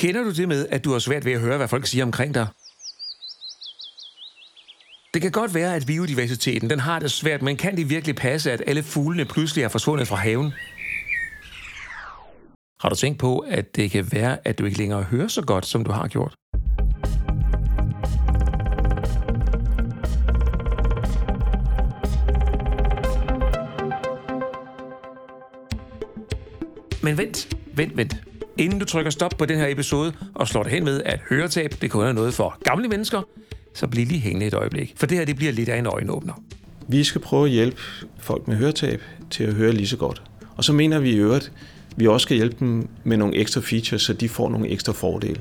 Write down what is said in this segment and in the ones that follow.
Kender du det med, at du har svært ved at høre, hvad folk siger omkring dig? Det kan godt være, at biodiversiteten den har det svært, men kan det virkelig passe, at alle fuglene pludselig er forsvundet fra haven? Har du tænkt på, at det kan være, at du ikke længere hører så godt, som du har gjort? Men vent, vent, vent. Inden du trykker stop på den her episode og slår dig hen med, at høretab det kun er noget for gamle mennesker, så bliv lige hængende et øjeblik. For det her det bliver lidt af en øjenåbner. Vi skal prøve at hjælpe folk med høretab til at høre lige så godt. Og så mener vi i øvrigt, vi også skal hjælpe dem med nogle ekstra features, så de får nogle ekstra fordele.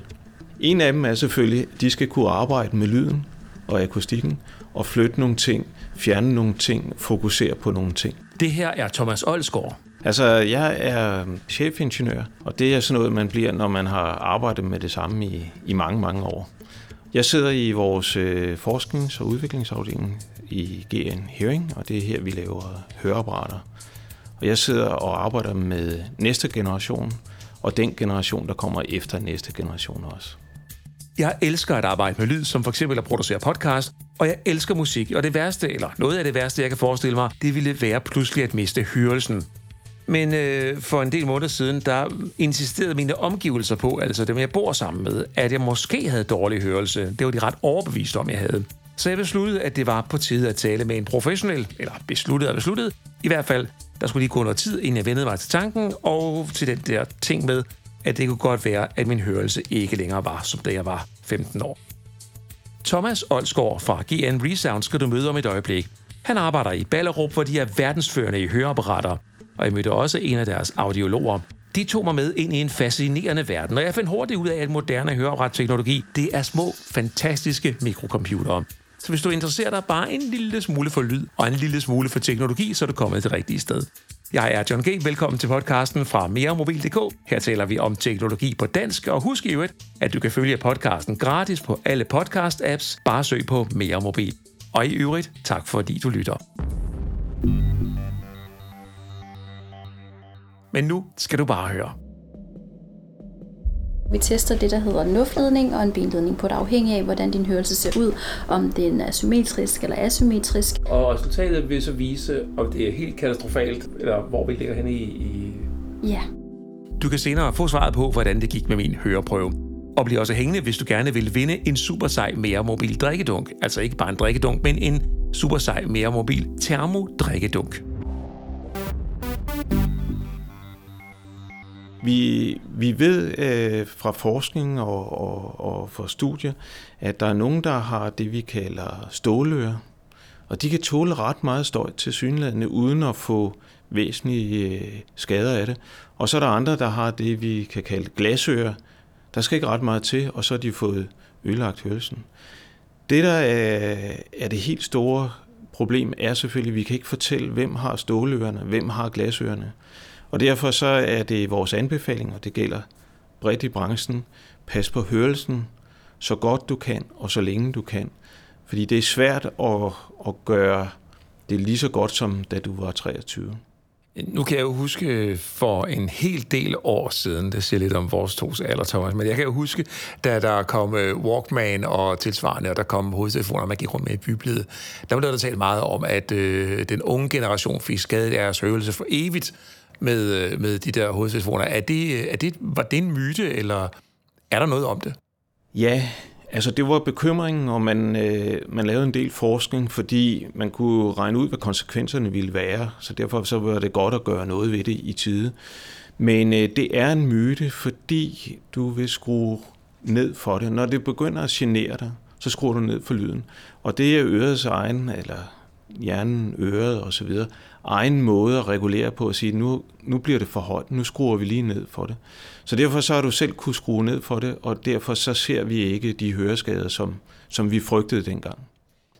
En af dem er selvfølgelig, at de skal kunne arbejde med lyden og akustikken, og flytte nogle ting, fjerne nogle ting, fokusere på nogle ting. Det her er Thomas Olsgaard. Altså, jeg er chefingeniør, og det er sådan noget, man bliver, når man har arbejdet med det samme i, i mange, mange år. Jeg sidder i vores øh, forsknings- og udviklingsafdeling i GN Hearing, og det er her, vi laver høreapparater. Og jeg sidder og arbejder med næste generation, og den generation, der kommer efter næste generation også. Jeg elsker at arbejde med lyd, som for eksempel at producere podcast, og jeg elsker musik, og det værste, eller noget af det værste, jeg kan forestille mig, det ville være pludselig at miste hørelsen. Men øh, for en del måneder siden, der insisterede mine omgivelser på, altså dem jeg bor sammen med, at jeg måske havde dårlig hørelse. Det var de ret overbevist om, jeg havde. Så jeg besluttede, at det var på tide at tale med en professionel, eller besluttede og besluttede. I hvert fald, der skulle lige gå noget tid, inden jeg vendede mig til tanken, og til den der ting med, at det kunne godt være, at min hørelse ikke længere var, som da jeg var 15 år. Thomas Olsgaard fra GN Resound skal du møde om et øjeblik. Han arbejder i Ballerup, hvor de er verdensførende i høreapparater, og jeg mødte også en af deres audiologer. De tog mig med ind i en fascinerende verden, og jeg fandt hurtigt ud af, at moderne høreapparatteknologi, det er små, fantastiske mikrocomputere. Så hvis du interesserer dig bare en lille smule for lyd og en lille smule for teknologi, så er du kommet til det rigtige sted. Jeg er John G. Velkommen til podcasten fra meremobil.dk. Her taler vi om teknologi på dansk, og husk i øvrigt, at du kan følge podcasten gratis på alle podcast-apps. Bare søg på Mere Mobil. Og i øvrigt, tak fordi du lytter. Men nu skal du bare høre. Vi tester det, der hedder nuftledning og en benledning på det afhængig af, hvordan din hørelse ser ud, om den er symmetrisk eller asymmetrisk. Og resultatet vil så vise, om det er helt katastrofalt, eller hvor vi ligger henne i... i... Ja. Du kan senere få svaret på, hvordan det gik med min høreprøve. Og bliv også hængende, hvis du gerne vil vinde en super sej mere mobil drikkedunk. Altså ikke bare en drikkedunk, men en super sej mere mobil termodrikkedunk. Vi, vi ved øh, fra forskning og, og, og fra studier, at der er nogen, der har det, vi kalder stålører. Og de kan tåle ret meget støj til synlædende, uden at få væsentlige øh, skader af det. Og så er der andre, der har det, vi kan kalde glasører. Der skal ikke ret meget til, og så har de fået ødelagt hørelsen. Det, der er, er det helt store problem, er selvfølgelig, at vi kan ikke fortælle, hvem har stålørerne, hvem har glasørerne. Og derfor så er det vores anbefaling, og det gælder bredt i branchen, pas på hørelsen så godt du kan, og så længe du kan. Fordi det er svært at, at gøre det lige så godt, som da du var 23. Nu kan jeg jo huske øh, for en hel del år siden, det siger lidt om vores tos alder, Thomas, men jeg kan jo huske, da der kom øh, Walkman og tilsvarende, og der kom hovedtelefoner, man gik rundt med i bybilledet, der blev der, talt meget om, at øh, den unge generation fik skadet deres hørelse for evigt, med, øh, med de der hovedtelefoner. Er det, øh, er det, var det en myte, eller er der noget om det? Ja, altså det var bekymringen, og man, øh, man lavede en del forskning, fordi man kunne regne ud, hvad konsekvenserne ville være. Så derfor så var det godt at gøre noget ved det i tide. Men øh, det er en myte, fordi du vil skrue ned for det. Når det begynder at genere dig, så skruer du ned for lyden. Og det er ørets egen, eller hjernen, øret osv., egen måde at regulere på at sige, nu, nu bliver det for højt, nu skruer vi lige ned for det. Så derfor så har du selv kunne skrue ned for det, og derfor så ser vi ikke de høreskader, som, som vi frygtede dengang.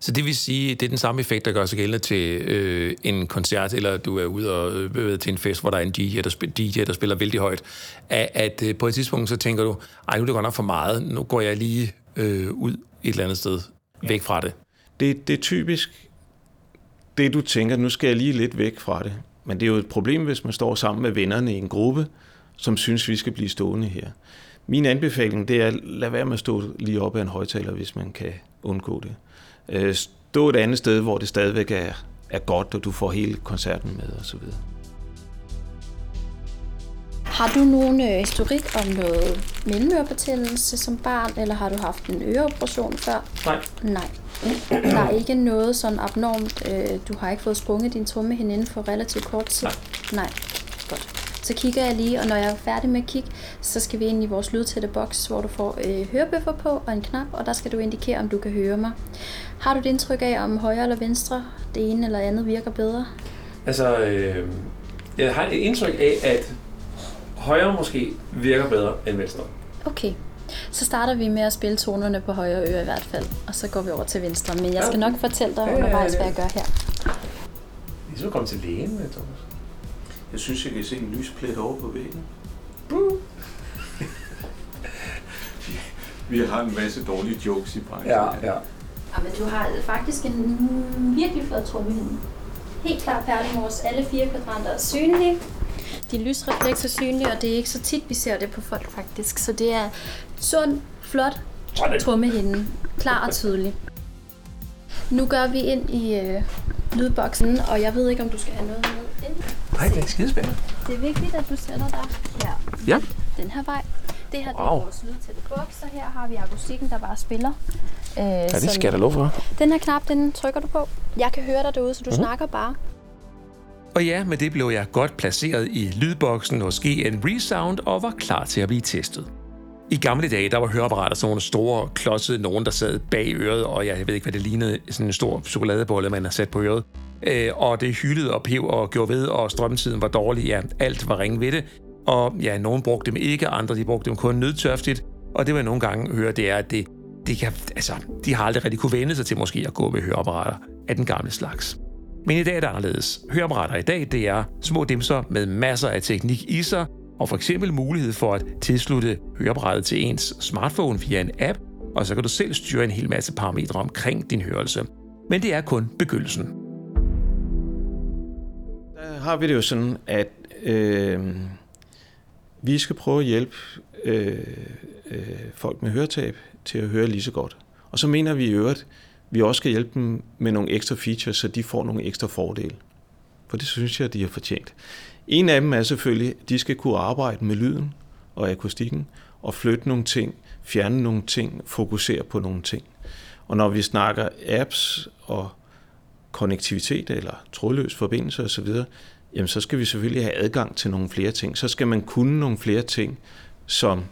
Så det vil sige, det er den samme effekt, der gør sig gældende til øh, en koncert, eller du er ude og øh, til en fest, hvor der er en DJ, der, spiller, DJ, der spiller vældig højt, at, at øh, på et tidspunkt så tænker du, ej, nu er det godt nok for meget, nu går jeg lige øh, ud et eller andet sted, væk fra det. Det, det er typisk det, du tænker, nu skal jeg lige lidt væk fra det. Men det er jo et problem, hvis man står sammen med vennerne i en gruppe, som synes, vi skal blive stående her. Min anbefaling, det er, lad være med at stå lige op af en højtaler, hvis man kan undgå det. Øh, stå et andet sted, hvor det stadigvæk er, er godt, og du får hele koncerten med osv. Har du nogen øh, historik om noget mellemørebetændelse som barn, eller har du haft en øreoperation før? Nej. Nej. Der er ikke noget sådan abnormt. Øh, du har ikke fået sprunget din trommehinde inden for relativt kort tid? Nej. Nej. Godt. Så kigger jeg lige, og når jeg er færdig med at kigge, så skal vi ind i vores lydtætte boks, hvor du får øh, hørebøffer på og en knap, og der skal du indikere, om du kan høre mig. Har du et indtryk af, om højre eller venstre, det ene eller andet virker bedre? Altså, øh, jeg har et indtryk af, at højre måske virker bedre end venstre. Okay. Så starter vi med at spille tonerne på højre øre i hvert fald, og så går vi over til venstre. Men jeg skal nok fortælle dig undervejs, hvad jeg gør her. Vi skal komme til lægen, Thomas. Jeg synes, jeg kan se en lysplet over på væggen. Vi har en masse dårlige jokes i branchen. Ja, ja. Ja, men du har faktisk en virkelig flot trommehinde. Helt klart perlemors. Alle fire kvadranter er synlige. De lysreflekser er synlige, og det er ikke så tit, vi ser det på folk faktisk. Så det er sund, flot Sådan. trommehinde. Klar og tydelig. Nu gør vi ind i øh, lydboksen, og jeg ved ikke, om du skal have noget med ind. Nej, det er skidespændende. Det er vigtigt, at du sætter dig her. Ja. Den her vej. Det her det Wow. er vores lydtætte boks, og her har vi akustikken, der bare spiller. Øh, Ja, det skal jeg da lov for. Den her knap, den trykker du på. Jeg kan høre dig derude, så du Mhm. mm. snakker bare. Og ja, med det blev jeg godt placeret i lydboksen hos GN Resound og var klar til at blive testet. I gamle dage, der var høreapparater sådan nogle store, klodsede nogen, der sad bag øret, og jeg ved ikke, hvad det lignede, sådan en stor chokoladebolle, man har sat på øret. Øh, og det hyldede og pev og gjorde ved, og strømtiden var dårlig. Ja, alt var ringe ved det. Og ja, nogen brugte dem ikke, andre de brugte dem kun nødtørftigt. Og det, man nogle gange hører, det er, at det, det kan, altså, de har aldrig rigtig kunne vende sig til måske at gå med høreapparater af den gamle slags. Men i dag er det anderledes. Høreapparater i dag, det er små dimser med masser af teknik i sig, og for eksempel mulighed for at tilslutte høreapparatet til ens smartphone via en app, og så kan du selv styre en hel masse parametre omkring din hørelse. Men det er kun begyndelsen. Der har vi det jo sådan, at øh, vi skal prøve at hjælpe øh, øh, folk med høretab til at høre lige så godt. Og så mener vi i øvrigt, vi også skal hjælpe dem med nogle ekstra features, så de får nogle ekstra fordele. For det synes jeg, de har fortjent. En af dem er selvfølgelig, at de skal kunne arbejde med lyden og akustikken, og flytte nogle ting, fjerne nogle ting, fokusere på nogle ting. Og når vi snakker apps og konnektivitet eller trådløs forbindelse osv., jamen så skal vi selvfølgelig have adgang til nogle flere ting. Så skal man kunne nogle flere ting, som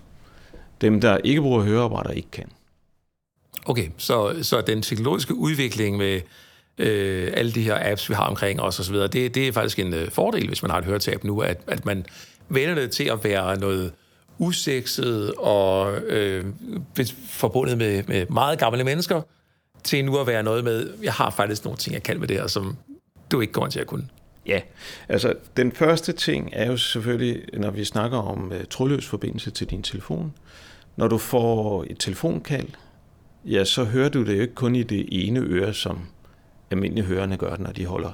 dem, der ikke bruger høreapparater, ikke kan. Okay, så, så den teknologiske udvikling med øh, alle de her apps, vi har omkring os osv., det, det er faktisk en øh, fordel, hvis man har et høretab nu, at, at man vender det til at være noget usekset og øh, forbundet med, med meget gamle mennesker, til nu at være noget med, jeg har faktisk nogle ting, jeg kan med det her, som du ikke kommer til at kunne. Ja, altså den første ting er jo selvfølgelig, når vi snakker om uh, trådløs forbindelse til din telefon. Når du får et telefonkald, ja, så hører du det jo ikke kun i det ene øre, som almindelige hørende gør, når de holder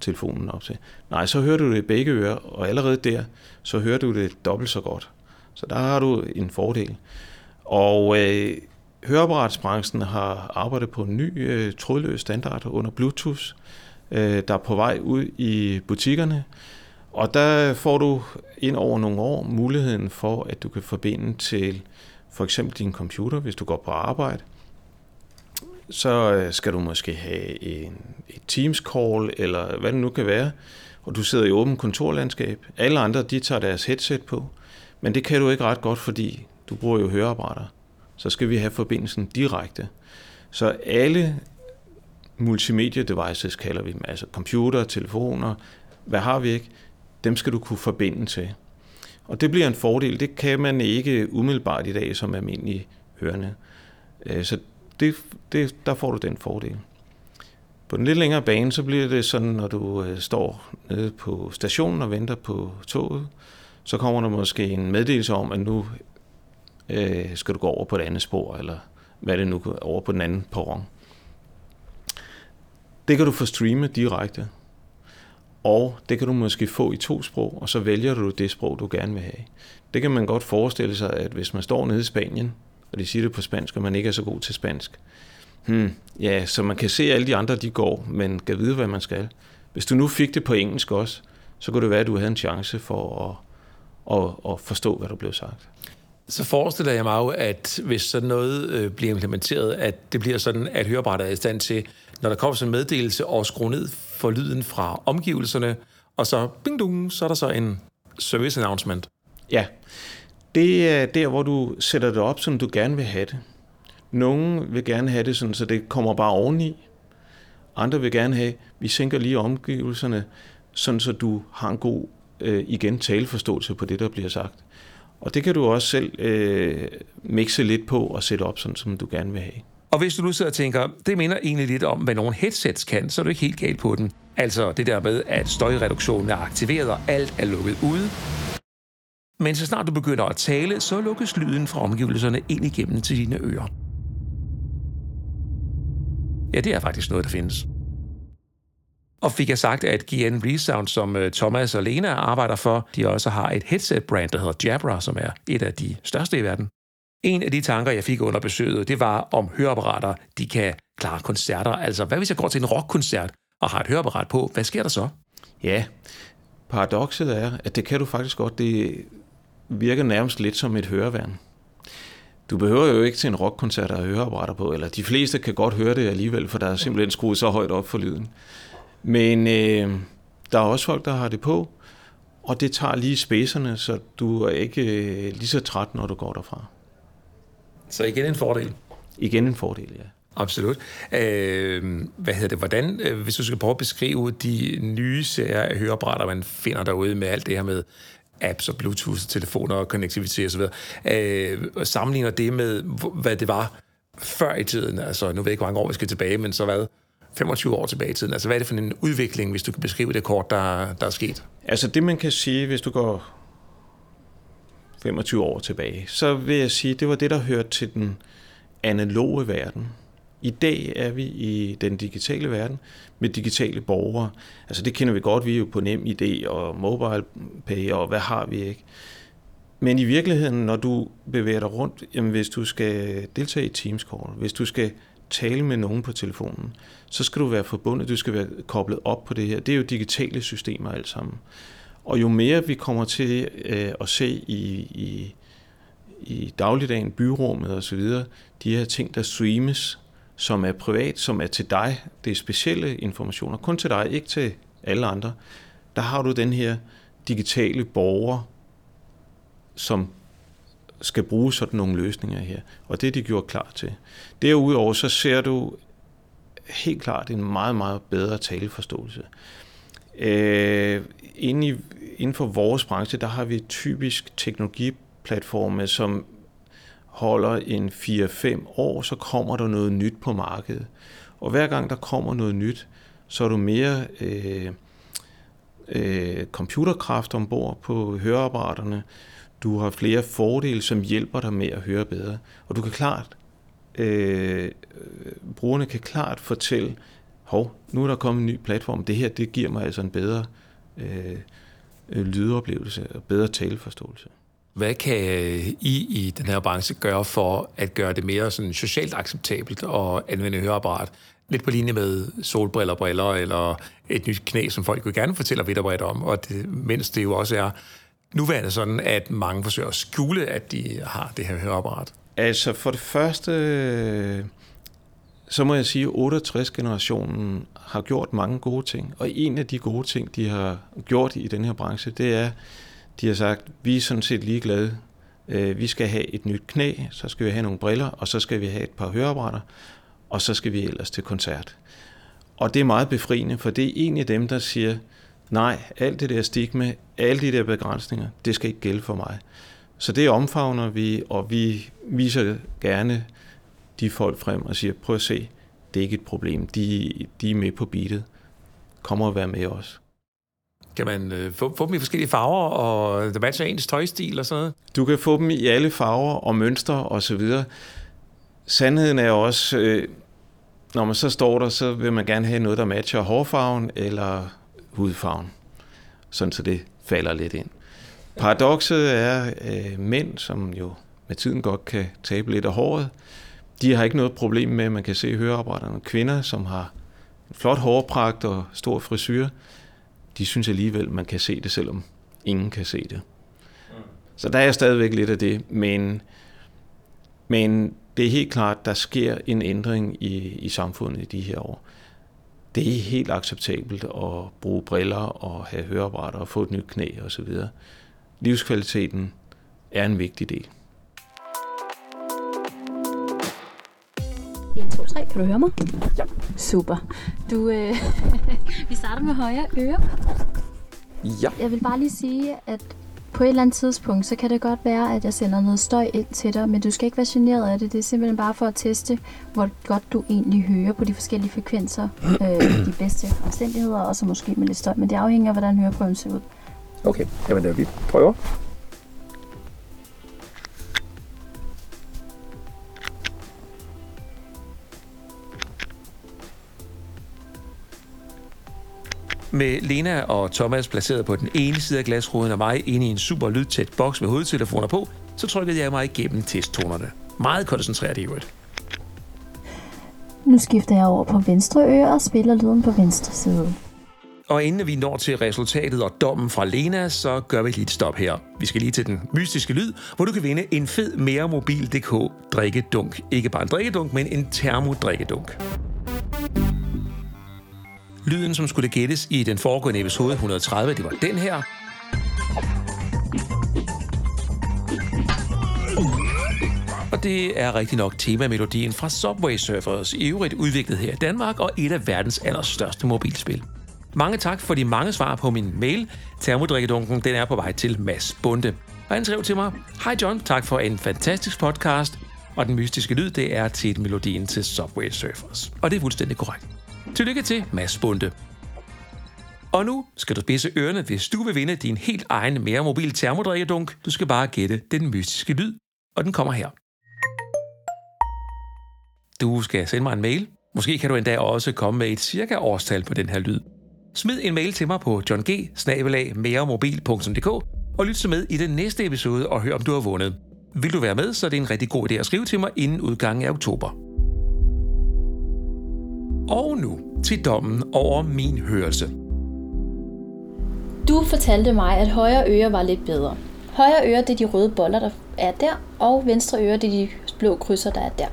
telefonen op til. Nej, så hører du det i begge ører, og allerede der, så hører du det dobbelt så godt. Så der har du en fordel. Og øh, høreapparatsbranchen har arbejdet på en ny øh, trådløs standard under Bluetooth, øh, der er på vej ud i butikkerne. Og der får du ind over nogle år muligheden for, at du kan forbinde til for eksempel din computer, hvis du går på arbejde. Så øh, skal du måske have en, et Teams-call, eller hvad det nu kan være, og du sidder i åbent kontorlandskab. Alle andre, de tager deres headset på, men det kan du ikke ret godt, fordi du bruger jo høreapparater. Så skal vi have forbindelsen direkte. Så alle multimedia devices kalder vi dem, altså computer, telefoner, hvad har vi ikke, dem skal du kunne forbinde til. Og det bliver en fordel, det kan man ikke umiddelbart i dag som almindelig hørende. Øh, så det, det, der får du den fordel. På den lidt længere bane, så bliver det sådan, når du øh, står nede på stationen og venter på toget, så kommer der måske en meddelelse om, at nu øh, skal du gå over på et andet spor, eller hvad det nu over på den anden perron. Det kan du få streamet direkte. og det kan du måske få i to sprog, og så vælger du det sprog, du gerne vil have. Det kan man godt forestille sig, at hvis man står nede i Spanien, og de siger det på spansk, og man ikke er så god til spansk, hmm, ja, så man kan se, at alle de andre, de går, men kan vide, hvad man skal. Hvis du nu fik det på engelsk også, så kunne det være, at du havde en chance for at, at, at forstå, hvad der blev sagt. Så forestiller jeg mig jo, at hvis sådan noget øh, bliver implementeret, at det bliver sådan, at høreapparatet er i stand til, når der kommer sådan en meddelelse, og skrue ned for lyden fra omgivelserne, og så bing dong, så er der så en service announcement. Ja, det er der, hvor du sætter det op, som du gerne vil have det. Nogle vil gerne have det sådan, så det kommer bare oveni. Andre vil gerne have, vi sænker lige omgivelserne, sådan så du har en god, øh, igen, taleforståelse på det, der bliver sagt. Og det kan du også selv øh, mixe lidt på og sætte op, sådan som du gerne vil have. Og hvis du nu sidder og tænker, det minder egentlig lidt om, hvad nogle headsets kan, så er du ikke helt galt på den. Altså det der med, at støjreduktionen er aktiveret, og alt er lukket ude. Men så snart du begynder at tale, så lukkes lyden fra omgivelserne ind igennem til dine ører. Ja, det er faktisk noget, der findes. Og fik jeg sagt, at GN Resound, som øh, Thomas og Lena arbejder for, de også har et headset-brand, der hedder Jabra, som er et af de største i verden. En af de tanker, jeg fik under besøget, det var, om høreapparater de kan klare koncerter. Altså, hvad hvis jeg går til en rockkoncert og har et høreapparat på? Hvad sker der så? Ja, paradokset er, at det kan du faktisk godt. Det virker nærmest lidt som et høreværn. Du behøver jo ikke til en rockkoncert at have høreapparater på, eller de fleste kan godt høre det alligevel, for der er simpelthen skruet så højt op for lyden. Men øh, der er også folk, der har det på, og det tager lige spacerne, så du er ikke øh, lige så træt, når du går derfra. Så igen en fordel. Igen en fordel, ja. Absolut. Øh, hvad hedder det? Hvordan, øh, hvis du skal prøve at beskrive de nye serier af høreapparater, man finder derude med alt det her med apps og Bluetooth-telefoner og konnektivitet osv., øh, og sammenligner det med, hvad det var før i tiden. Altså, nu ved jeg ikke, hvor mange år vi skal tilbage, men så hvad? 25 år tilbage i tiden. Altså, hvad er det for en udvikling, hvis du kan beskrive det kort, der, der er sket? Altså, det man kan sige, hvis du går 25 år tilbage, så vil jeg sige, det var det, der hørte til den analoge verden. I dag er vi i den digitale verden med digitale borgere. Altså det kender vi godt, vi er jo på nem idé og mobile pay og hvad har vi ikke. Men i virkeligheden, når du bevæger dig rundt, jamen hvis du skal deltage i Teams call, hvis du skal tale med nogen på telefonen, så skal du være forbundet, du skal være koblet op på det her. Det er jo digitale systemer alt sammen. Og jo mere vi kommer til øh, at se i, i, i dagligdagen, byrummet osv., de her ting, der streames, som er privat, som er til dig, det er specielle informationer, kun til dig, ikke til alle andre, der har du den her digitale borger, som skal bruge sådan nogle løsninger her. Og det er de gjort klar til. Derudover så ser du helt klart en meget, meget bedre taleforståelse. Øh, inden, i, inden for vores branche, der har vi typisk teknologiplatforme, som holder en 4-5 år, så kommer der noget nyt på markedet. Og hver gang der kommer noget nyt, så er du mere øh, øh, computerkraft ombord på høreapparaterne. Du har flere fordele, som hjælper dig med at høre bedre. Og du kan klart, øh, brugerne kan klart fortælle, hov, nu er der kommet en ny platform, det her, det giver mig altså en bedre øh, øh lydoplevelse og bedre taleforståelse. Hvad kan I i den her branche gøre for at gøre det mere sådan socialt acceptabelt at anvende høreapparat? Lidt på linje med solbriller, briller eller et nyt knæ, som folk jo gerne fortæller vidt og bredt om. Og det, mens det jo også er nuværende sådan, at mange forsøger at skjule, at de har det her høreapparat. Altså for det første, så må jeg sige, at 68-generationen har gjort mange gode ting. Og en af de gode ting, de har gjort i den her branche, det er, de har sagt, vi er sådan set ligeglade. Øh, vi skal have et nyt knæ, så skal vi have nogle briller, og så skal vi have et par høreapparater, og så skal vi ellers til koncert. Og det er meget befriende, for det er en dem, der siger, nej, alt det der stigma, alle de der begrænsninger, det skal ikke gælde for mig. Så det omfavner vi, og vi viser gerne de folk frem og siger, prøv at se, det er ikke et problem. De, de er med på beatet. Kom og vær med os. Kan man øh, få, få dem i forskellige farver, og der matcher ens tøjstil og sådan noget? Du kan få dem i alle farver og mønstre og så videre. Sandheden er også, øh, når man så står der, så vil man gerne have noget, der matcher hårfarven, eller hudfarven, sådan så det falder lidt ind. Paradokset er øh, mænd, som jo med tiden godt kan tabe lidt af håret. De har ikke noget problem med, at man kan se høreapparaterne. Kvinder, som har en flot hårpragt og stor frisyr, de synes alligevel, man kan se det, selvom ingen kan se det. Så der er stadigvæk lidt af det, men, men det er helt klart, der sker en ændring i, i samfundet i de her år. Det er helt acceptabelt at bruge briller og have høreapparater og få et nyt knæ osv. Livskvaliteten er en vigtig del. 1, 2, 3. Kan du høre mig? Ja. Super. Du, øh, vi starter med højre øre. Ja. Jeg vil bare lige sige, at på et eller andet tidspunkt, så kan det godt være, at jeg sender noget støj ind til dig, men du skal ikke være generet af det. Det er simpelthen bare for at teste, hvor godt du egentlig hører på de forskellige frekvenser, øh, de bedste omstændigheder, og så måske med lidt støj. Men det afhænger af, hvordan høreprøven ser ud. Okay, jamen det vi prøver. Med Lena og Thomas placeret på den ene side af glasruden og mig inde i en super lydtæt boks med hovedtelefoner på, så trykkede jeg mig igennem testtonerne. Meget koncentreret i øvrigt. Nu skifter jeg over på venstre øre og spiller lyden på venstre side. Og inden vi når til resultatet og dommen fra Lena, så gør vi lige et stop her. Vi skal lige til den mystiske lyd, hvor du kan vinde en fed mere mobil.dk drikkedunk. Ikke bare en drikkedunk, men en termodrikkedunk. Lyden, som skulle gættes i den foregående episode 130, det var den her. Og det er rigtig nok temamelodien fra Subway Surfers, i øvrigt udviklet her i Danmark og et af verdens allerstørste mobilspil. Mange tak for de mange svar på min mail. Termodrikkedunken den er på vej til Mads Bunde. Og han skrev til mig, Hej John, tak for en fantastisk podcast. Og den mystiske lyd, det er til melodien til Subway Surfers. Og det er fuldstændig korrekt. Tillykke til Mads Bunde. Og nu skal du spidse ørerne, hvis du vil vinde din helt egen mere mobil termodrikkedunk. Du skal bare gætte den mystiske lyd, og den kommer her. Du skal sende mig en mail. Måske kan du endda også komme med et cirka årstal på den her lyd. Smid en mail til mig på johng og lyt så med i den næste episode og hør, om du har vundet. Vil du være med, så er det en rigtig god idé at skrive til mig inden udgangen af oktober. Og nu til dommen over min hørelse. Du fortalte mig, at højre øre var lidt bedre. Højre øre, det er de røde boller, der er der, og venstre øre, det er de blå krydser, der er der.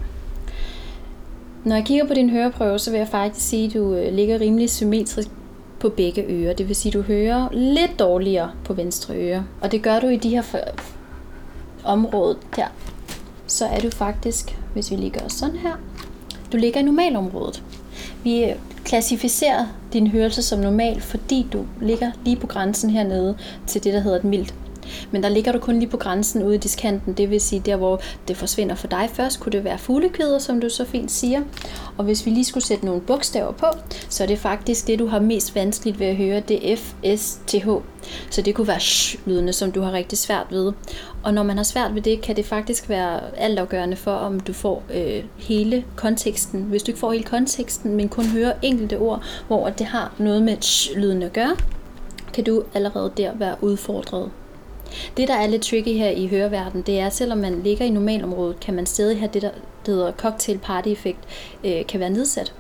Når jeg kigger på din høreprøve, så vil jeg faktisk sige, at du øh, ligger rimelig symmetrisk på begge ører. Det vil sige, at du hører lidt dårligere på venstre øre. Og det gør du i de her område der. Så er du faktisk, hvis vi lige gør sådan her, du ligger i normalområdet. Vi klassificerer din hørelse som normal, fordi du ligger lige på grænsen hernede til det, der hedder et mildt men der ligger du kun lige på grænsen ude i diskanten, det vil sige der, hvor det forsvinder for dig. Først kunne det være fuglekvider, som du så fint siger. Og hvis vi lige skulle sætte nogle bogstaver på, så er det faktisk det, du har mest vanskeligt ved at høre, det er F, S, T, H. Så det kunne være sh-lydene, som du har rigtig svært ved. Og når man har svært ved det, kan det faktisk være altafgørende for, om du får øh, hele konteksten. Hvis du ikke får hele konteksten, men kun hører enkelte ord, hvor det har noget med sh-lyden at gøre, kan du allerede der være udfordret. Det, der er lidt tricky her i høreverdenen, det er, at selvom man ligger i normalområdet, kan man stadig have det, der hedder cocktail party effekt, øh, kan være nedsat.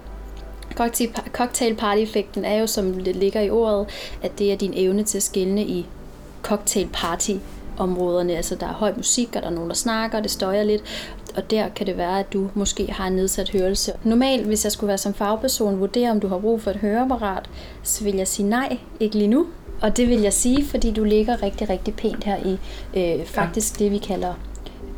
Cocktail party effekten er jo, som det ligger i ordet, at det er din evne til at skille i cocktail party områderne, altså der er høj musik, og der er nogen, der snakker, og det støjer lidt, og der kan det være, at du måske har en nedsat hørelse. Normalt, hvis jeg skulle være som fagperson vurdere, om du har brug for et høreapparat, så vil jeg sige nej, ikke lige nu, og det vil jeg sige, fordi du ligger rigtig, rigtig pænt her i øh, faktisk ja. det, vi kalder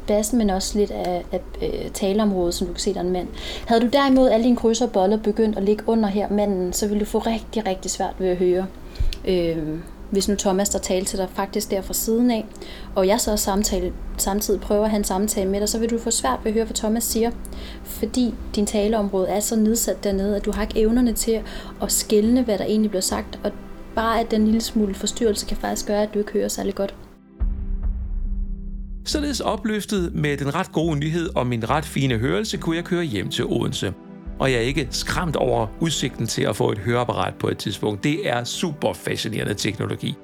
bassen, men også lidt af, af øh, taleområdet, som du kan se, der er en mand. Havde du derimod alle dine krydser og boller begyndt at ligge under her manden, så ville du få rigtig, rigtig svært ved at høre. Øh, hvis nu Thomas, der talte til dig faktisk der fra siden af, og jeg så samtale, samtidig prøver at have en samtale med dig, så vil du få svært ved at høre, hvad Thomas siger, fordi din taleområde er så nedsat dernede, at du har ikke evnerne til at skælne, hvad der egentlig bliver sagt, og bare at den lille smule forstyrrelse kan faktisk gøre, at du ikke hører særlig godt. Således opløftet med den ret gode nyhed om min ret fine hørelse, kunne jeg køre hjem til Odense. og jeg er ikke skræmt over udsigten til at få et høreapparat på et tidspunkt. Det er super fascinerende teknologi.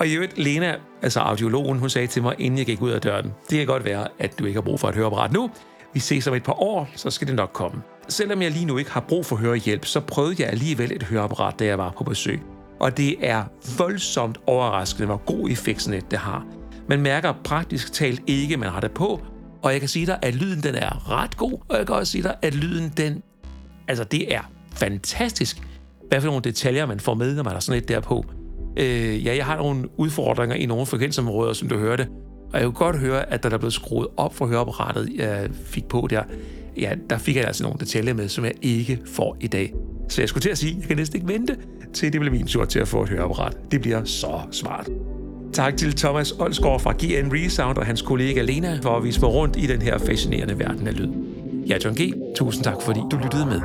Og i øvrigt, Lena, altså audiologen, hun sagde til mig, inden jeg gik ud af døren, det kan godt være, at du ikke har brug for et høreapparat nu. Vi ses om et par år, så skal det nok komme. Selvom jeg lige nu ikke har brug for hørehjælp, så prøvede jeg alligevel et høreapparat, da jeg var på besøg. Og det er voldsomt overraskende, hvor god effektsnet det har. Man mærker praktisk talt ikke, man har det på, og jeg kan sige dig, at lyden den er ret god, og jeg kan også sige dig, at lyden den, altså det er fantastisk, hvad for nogle detaljer man får med, når man har sådan et der på. Øh, ja, jeg har nogle udfordringer i nogle frekvensområder, som du hørte, og jeg kunne godt høre, at da der blev skruet op for høreapparatet, jeg fik på der, ja, der fik jeg altså nogle detaljer med, som jeg ikke får i dag. Så jeg skulle til at sige, at jeg kan næsten ikke vente, til det bliver min tur til at få et høreapparat. Det bliver så smart. Tak til Thomas Olsgaard fra GN Resound og hans kollega Lena for at vise mig rundt i den her fascinerende verden af lyd. Jeg er John G. Tusind tak, fordi du lyttede med.